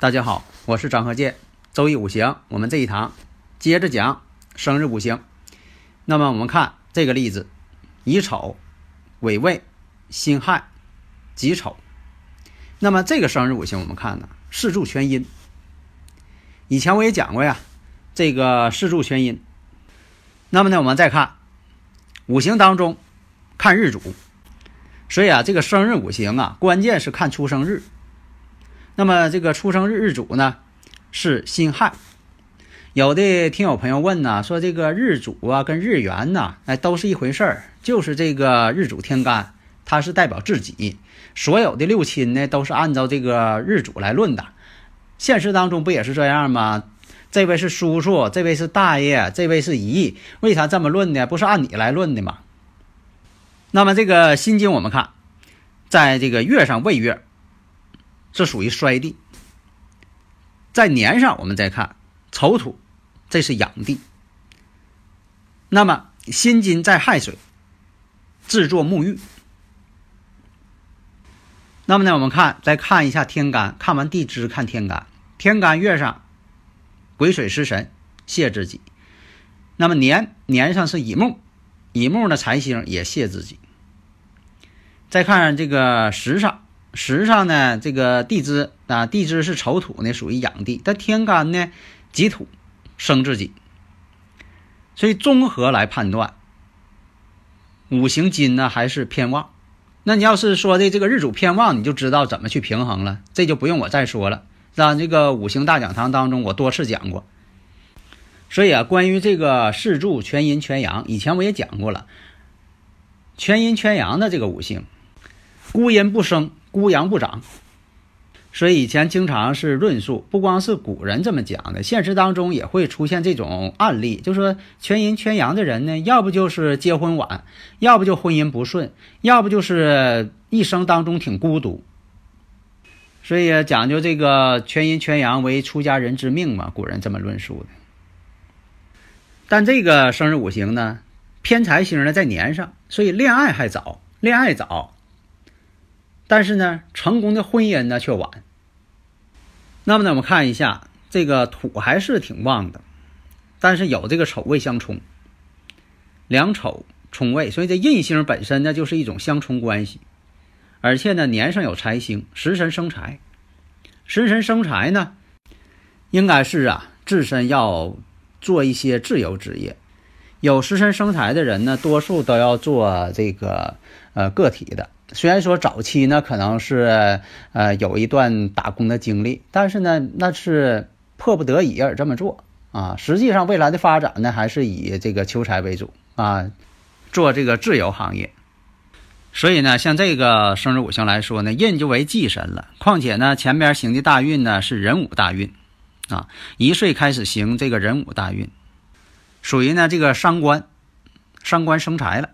大家好，我是张和建。周易五行，我们这一堂接着讲生日五行。那么我们看这个例子：乙丑、癸未、辛亥、己丑。那么这个生日五行，我们看呢，四柱全阴。以前我也讲过呀，这个四柱全阴。那么呢，我们再看五行当中看日主，所以啊，这个生日五行啊，关键是看出生日。那么这个出生日日主呢是辛亥，有的听友朋友问呢，说这个日主啊跟日元呢，哎都是一回事儿，就是这个日主天干，它是代表自己，所有的六亲呢都是按照这个日主来论的。现实当中不也是这样吗？这位是叔叔，这位是大爷，这位是姨，为啥这么论呢？不是按你来论的吗？那么这个心经我们看，在这个月上未月。这属于衰地，在年上我们再看丑土，这是养地。那么辛金在亥水，制作沐浴。那么呢，我们看再看一下天干，看完地支看天干，天干月上癸水食神泄自己。那么年年上是乙木，乙木呢财星也泄自己。再看这个时上。时上呢，这个地支啊，地支是丑土呢，属于养地；但天干呢，己土生自己。所以综合来判断，五行金呢还是偏旺。那你要是说的这个日主偏旺，你就知道怎么去平衡了，这就不用我再说了。在这个五行大讲堂当中，我多次讲过。所以啊，关于这个四柱全阴全阳，以前我也讲过了。全阴全阳的这个五行，孤阴不生。孤阳不长，所以以前经常是论述，不光是古人这么讲的，现实当中也会出现这种案例，就说全阴全阳的人呢，要不就是结婚晚，要不就婚姻不顺，要不就是一生当中挺孤独。所以讲究这个全阴全阳为出家人之命嘛，古人这么论述的。但这个生日五行呢，偏财星呢在年上，所以恋爱还早，恋爱早。但是呢，成功的婚姻呢却晚。那么呢，我们看一下这个土还是挺旺的，但是有这个丑未相冲，两丑冲位，所以这印星本身呢就是一种相冲关系。而且呢，年上有财星，食神生财，食神生财呢，应该是啊，自身要做一些自由职业。有食神生财的人呢，多数都要做这个呃个体的。虽然说早期呢可能是呃有一段打工的经历，但是呢那是迫不得已而这么做啊。实际上未来的发展呢还是以这个求财为主啊，做这个自由行业。所以呢，像这个生日五行来说呢，印就为忌神了。况且呢，前边行的大运呢是壬午大运啊，一岁开始行这个壬午大运，属于呢这个伤官，伤官生财了。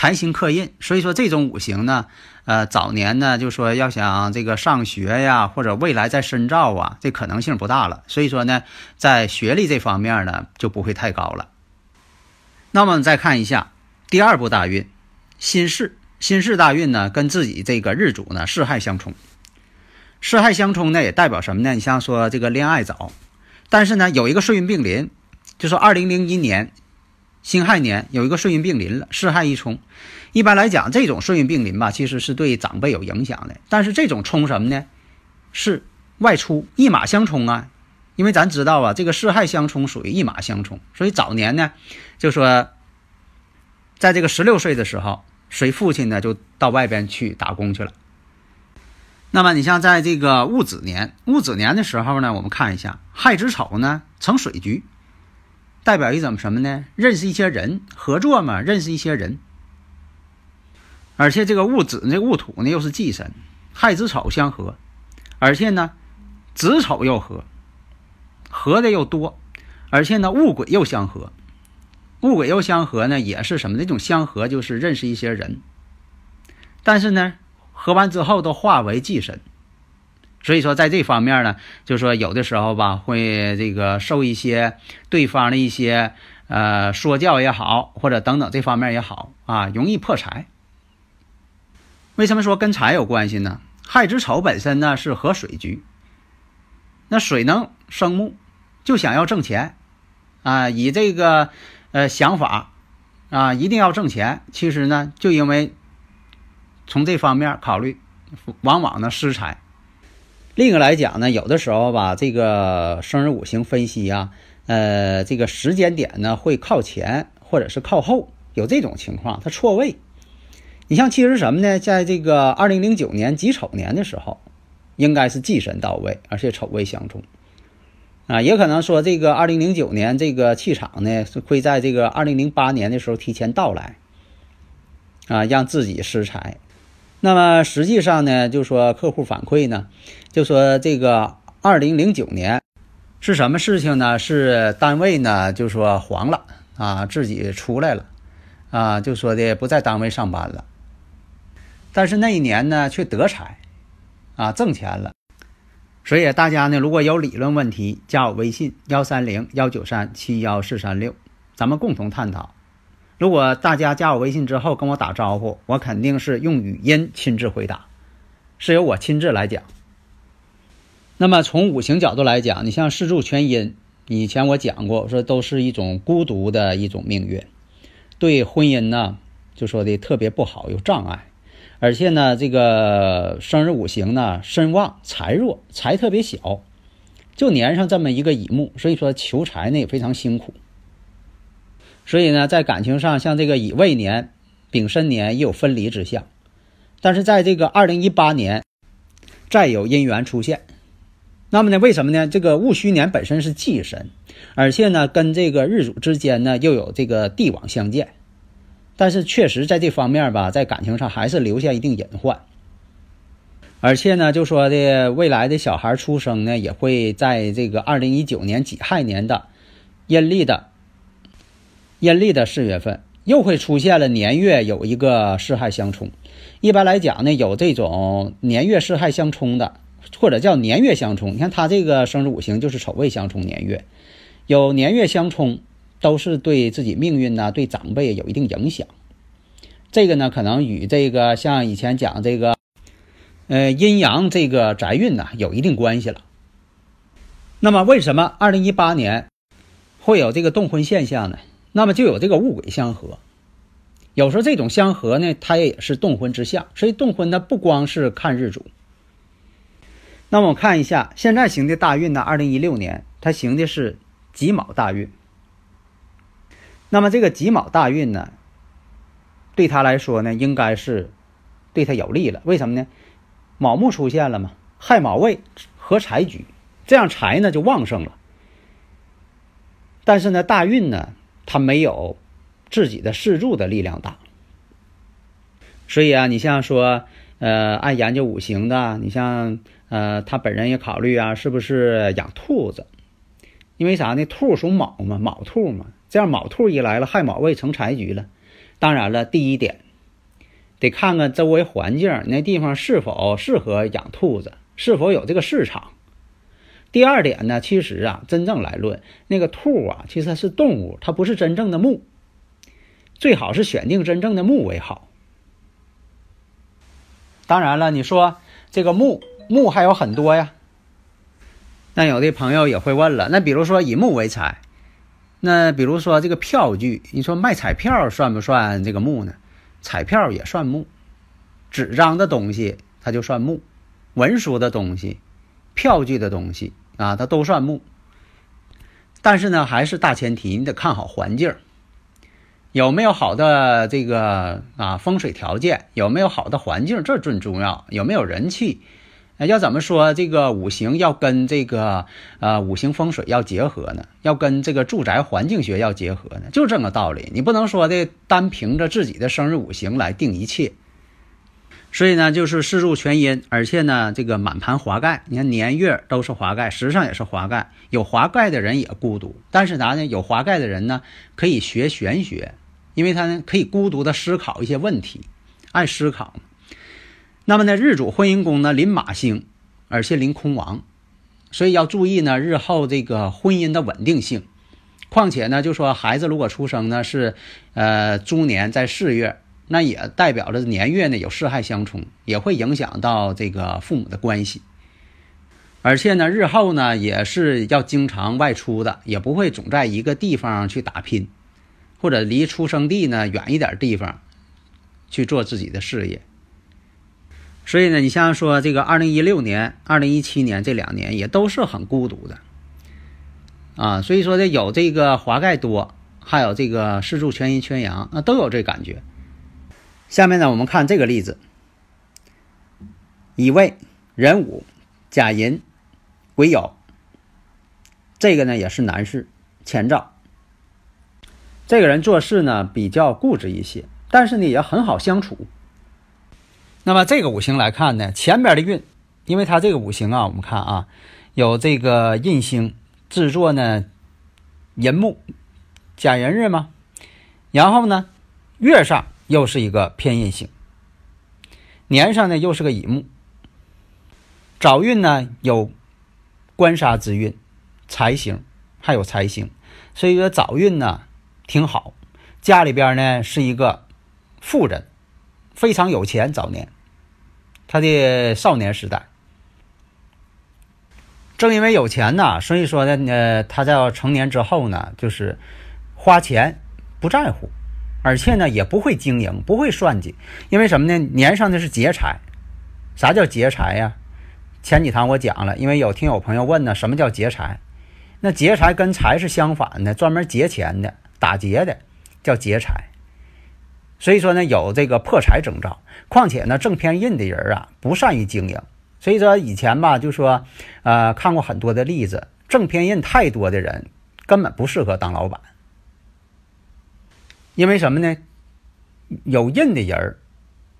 财星克印，所以说这种五行呢，呃，早年呢就说要想这个上学呀，或者未来再深造啊，这可能性不大了。所以说呢，在学历这方面呢就不会太高了。那么再看一下第二步大运，辛巳，辛巳大运呢跟自己这个日主呢巳亥相冲，巳亥相冲呢也代表什么呢？你像说这个恋爱早，但是呢有一个岁运并临，就说二零零一年。辛亥年有一个岁运并临了，巳亥一冲。一般来讲，这种岁运并临吧，其实是对长辈有影响的。但是这种冲什么呢？是外出一马相冲啊。因为咱知道啊，这个巳亥相冲属于一马相冲，所以早年呢，就说在这个十六岁的时候，随父亲呢就到外边去打工去了。那么你像在这个戊子年，戊子年的时候呢，我们看一下亥子丑呢成水局。代表一种什么呢？认识一些人，合作嘛，认识一些人。而且这个戊子，这戊土呢又是忌神，亥子丑相合，而且呢子丑又合，合的又多，而且呢戊癸又相合，戊癸又相合呢也是什么？这种相合就是认识一些人，但是呢合完之后都化为忌神。所以说，在这方面呢，就说有的时候吧，会这个受一些对方的一些呃说教也好，或者等等这方面也好啊，容易破财。为什么说跟财有关系呢？亥子丑本身呢是合水局，那水能生木，就想要挣钱啊，以这个呃想法啊，一定要挣钱。其实呢，就因为从这方面考虑，往往呢失财。另一个来讲呢，有的时候吧，这个生日五行分析呀，呃，这个时间点呢会靠前或者是靠后，有这种情况，它错位。你像其实什么呢？在这个二零零九年己丑年的时候，应该是忌神到位，而且丑未相冲啊，也可能说这个二零零九年这个气场呢会在这个二零零八年的时候提前到来啊，让自己失财。那么实际上呢，就说客户反馈呢，就说这个二零零九年是什么事情呢？是单位呢就说黄了啊，自己出来了啊，就说的不在单位上班了。但是那一年呢却得财啊，挣钱了。所以大家呢如果有理论问题，加我微信幺三零幺九三七幺四三六，咱们共同探讨。如果大家加我微信之后跟我打招呼，我肯定是用语音亲自回答，是由我亲自来讲。那么从五行角度来讲，你像四柱全阴，以前我讲过，说都是一种孤独的一种命运，对婚姻呢就说的特别不好，有障碍，而且呢这个生日五行呢身旺财弱，财特别小，就粘上这么一个乙木，所以说求财呢也非常辛苦。所以呢，在感情上，像这个乙未年、丙申年也有分离之象，但是在这个二零一八年，再有姻缘出现。那么呢，为什么呢？这个戊戌年本身是忌神，而且呢，跟这个日主之间呢又有这个地网相见，但是确实在这方面吧，在感情上还是留下一定隐患。而且呢，就说的未来的小孩出生呢，也会在这个二零一九年己亥年的阴历的。阴历的四月份又会出现了年月有一个四害相冲，一般来讲呢，有这种年月四害相冲的，或者叫年月相冲。你看他这个生日五行就是丑未相冲年月，有年月相冲，都是对自己命运呐，对长辈有一定影响。这个呢，可能与这个像以前讲这个，呃，阴阳这个宅运呐，有一定关系了。那么为什么二零一八年会有这个动婚现象呢？那么就有这个戊癸相合，有时候这种相合呢，它也是动婚之相。所以动婚呢，不光是看日主。那么我看一下现在行的大运呢，二零一六年它行的是己卯大运。那么这个己卯大运呢，对他来说呢，应该是对他有利了。为什么呢？卯木出现了嘛，亥卯未合财局，这样财呢就旺盛了。但是呢，大运呢？他没有自己的四柱的力量大，所以啊，你像说，呃，爱研究五行的，你像呃，他本人也考虑啊，是不是养兔子？因为啥呢？兔属卯嘛，卯兔嘛，这样卯兔一来了，亥卯未成财局了。当然了，第一点得看看周围环境，那地方是否适合养兔子，是否有这个市场。第二点呢，其实啊，真正来论那个兔啊，其实它是动物，它不是真正的木。最好是选定真正的木为好。当然了，你说这个木木还有很多呀。那有的朋友也会问了，那比如说以木为财，那比如说这个票据，你说卖彩票算不算这个木呢？彩票也算木，纸张的东西它就算木，文书的东西，票据的东西。啊，它都算木，但是呢，还是大前提，你得看好环境，有没有好的这个啊风水条件，有没有好的环境，这最重要。有没有人气？要怎么说这个五行要跟这个呃五行风水要结合呢？要跟这个住宅环境学要结合呢？就这么个道理，你不能说的单凭着自己的生日五行来定一切。所以呢，就是四柱全阴，而且呢，这个满盘华盖，你看年月都是华盖，时上也是华盖。有华盖的人也孤独，但是啥呢？有华盖的人呢，可以学玄学，因为他呢可以孤独的思考一些问题，爱思考。那么呢，日主婚姻宫呢临马星，而且临空亡，所以要注意呢日后这个婚姻的稳定性。况且呢，就说孩子如果出生呢是呃猪年在四月。那也代表着年月呢有四害相冲，也会影响到这个父母的关系。而且呢，日后呢也是要经常外出的，也不会总在一个地方去打拼，或者离出生地呢远一点地方去做自己的事业。所以呢，你像说这个二零一六年、二零一七年这两年也都是很孤独的啊。所以说呢，有这个华盖多，还有这个四柱全阴全阳，那都有这感觉。下面呢，我们看这个例子：乙未、壬午、甲寅、癸酉。这个呢也是男士，前兆。这个人做事呢比较固执一些，但是呢也很好相处。那么这个五行来看呢，前边的运，因为他这个五行啊，我们看啊，有这个印星制作呢，寅木、甲寅日嘛，然后呢月上。又是一个偏印星，年上呢又是个乙木，早运呢有官杀之运，财星还有财星，所以说早运呢挺好，家里边呢是一个富人，非常有钱。早年。他的少年时代，正因为有钱呢，所以说呢，呃，他在成年之后呢，就是花钱不在乎。而且呢，也不会经营，不会算计，因为什么呢？年上的是劫财，啥叫劫财呀？前几堂我讲了，因为有听友朋友问呢，什么叫劫财？那劫财跟财是相反的，专门劫钱的，打劫的叫劫财。所以说呢，有这个破财征兆。况且呢，正偏印的人啊，不善于经营。所以说以前吧，就说，呃，看过很多的例子，正偏印太多的人根本不适合当老板。因为什么呢？有印的人儿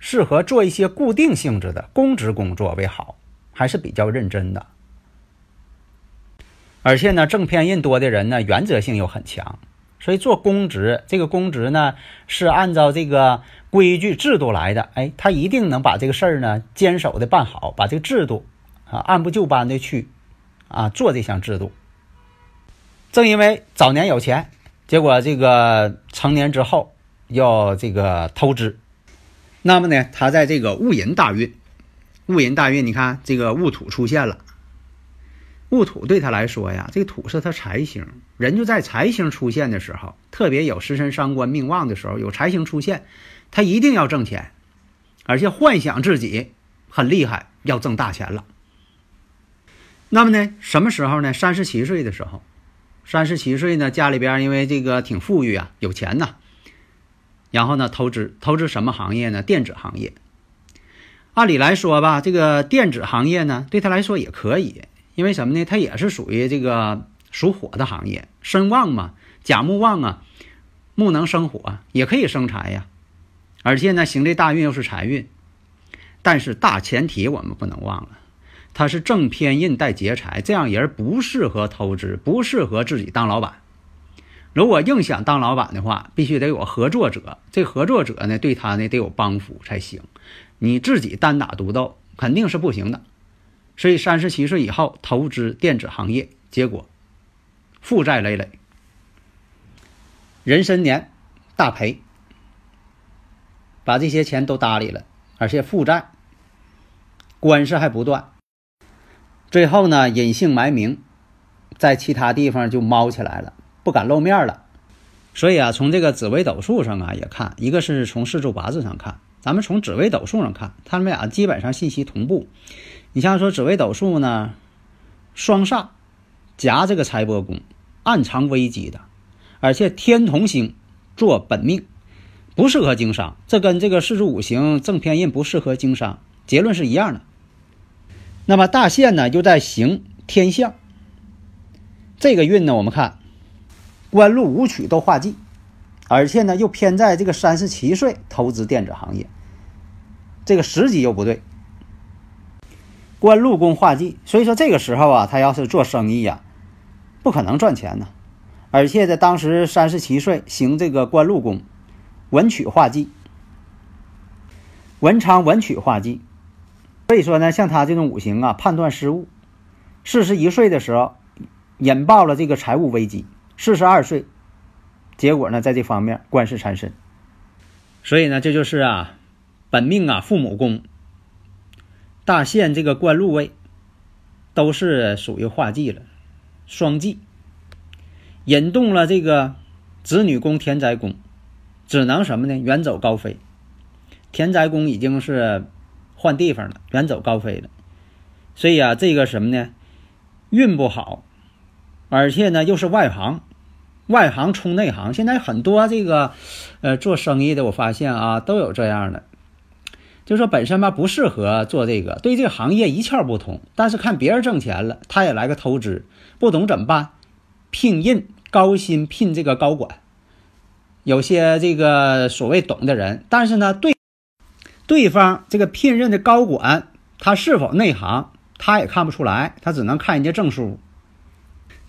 适合做一些固定性质的公职工作为好，还是比较认真的。而且呢，正偏印多的人呢，原则性又很强，所以做公职，这个公职呢是按照这个规矩制度来的。哎，他一定能把这个事儿呢坚守的办好，把这个制度啊按部就班的去啊做这项制度。正因为早年有钱。结果这个成年之后要这个透支，那么呢，他在这个戊寅大运，戊寅大运，你看这个戊土出现了，戊土对他来说呀，这个土是他财星，人就在财星出现的时候，特别有食神伤官命旺的时候，有财星出现，他一定要挣钱，而且幻想自己很厉害，要挣大钱了。那么呢，什么时候呢？三十七岁的时候。三十七岁呢，家里边因为这个挺富裕啊，有钱呐。然后呢，投资投资什么行业呢？电子行业。按理来说吧，这个电子行业呢，对他来说也可以，因为什么呢？他也是属于这个属火的行业，身旺嘛，甲木旺啊，木能生火，也可以生财呀。而且呢，行这大运又是财运，但是大前提我们不能忘了。他是正偏印带劫财，这样人不适合投资，不适合自己当老板。如果硬想当老板的话，必须得有合作者，这合作者呢，对他呢得有帮扶才行。你自己单打独斗肯定是不行的。所以三十七岁以后投资电子行业，结果负债累累，壬申年大赔，把这些钱都搭理了，而且负债，官司还不断。最后呢，隐姓埋名，在其他地方就猫起来了，不敢露面了。所以啊，从这个紫微斗数上啊也看，一个是从四柱八字上看，咱们从紫微斗数上看，他们俩基本上信息同步。你像说紫微斗数呢，双煞夹这个财帛宫，暗藏危机的，而且天同星做本命，不适合经商。这跟这个四柱五行正偏印不适合经商，结论是一样的。那么大限呢，又在行天象。这个运呢，我们看官禄武曲都化忌，而且呢又偏在这个三十七岁投资电子行业，这个时机又不对。官禄宫化忌，所以说这个时候啊，他要是做生意呀，不可能赚钱呢。而且在当时三十七岁行这个官禄宫，文曲化忌，文昌文曲化忌。所以说呢，像他这种五行啊，判断失误。四十一岁的时候，引爆了这个财务危机；四十二岁，结果呢，在这方面官司缠身。所以呢，这就是啊，本命啊，父母宫、大限这个官禄位，都是属于化忌了，双忌，引动了这个子女宫、田宅宫，只能什么呢？远走高飞。田宅宫已经是。换地方了，远走高飞了，所以啊，这个什么呢？运不好，而且呢又是外行，外行冲内行。现在很多这个，呃，做生意的，我发现啊，都有这样的，就说本身吧不适合做这个，对这个行业一窍不通，但是看别人挣钱了，他也来个投资，不懂怎么办？聘印高薪聘这个高管，有些这个所谓懂的人，但是呢对。对方这个聘任的高管，他是否内行，他也看不出来，他只能看人家证书，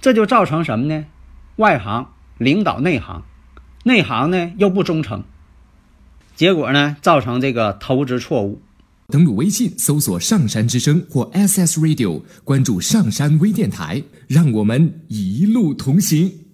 这就造成什么呢？外行领导内行，内行呢又不忠诚，结果呢造成这个投资错误。登录微信搜索“上山之声”或 “SS Radio”，关注上山微电台，让我们一路同行。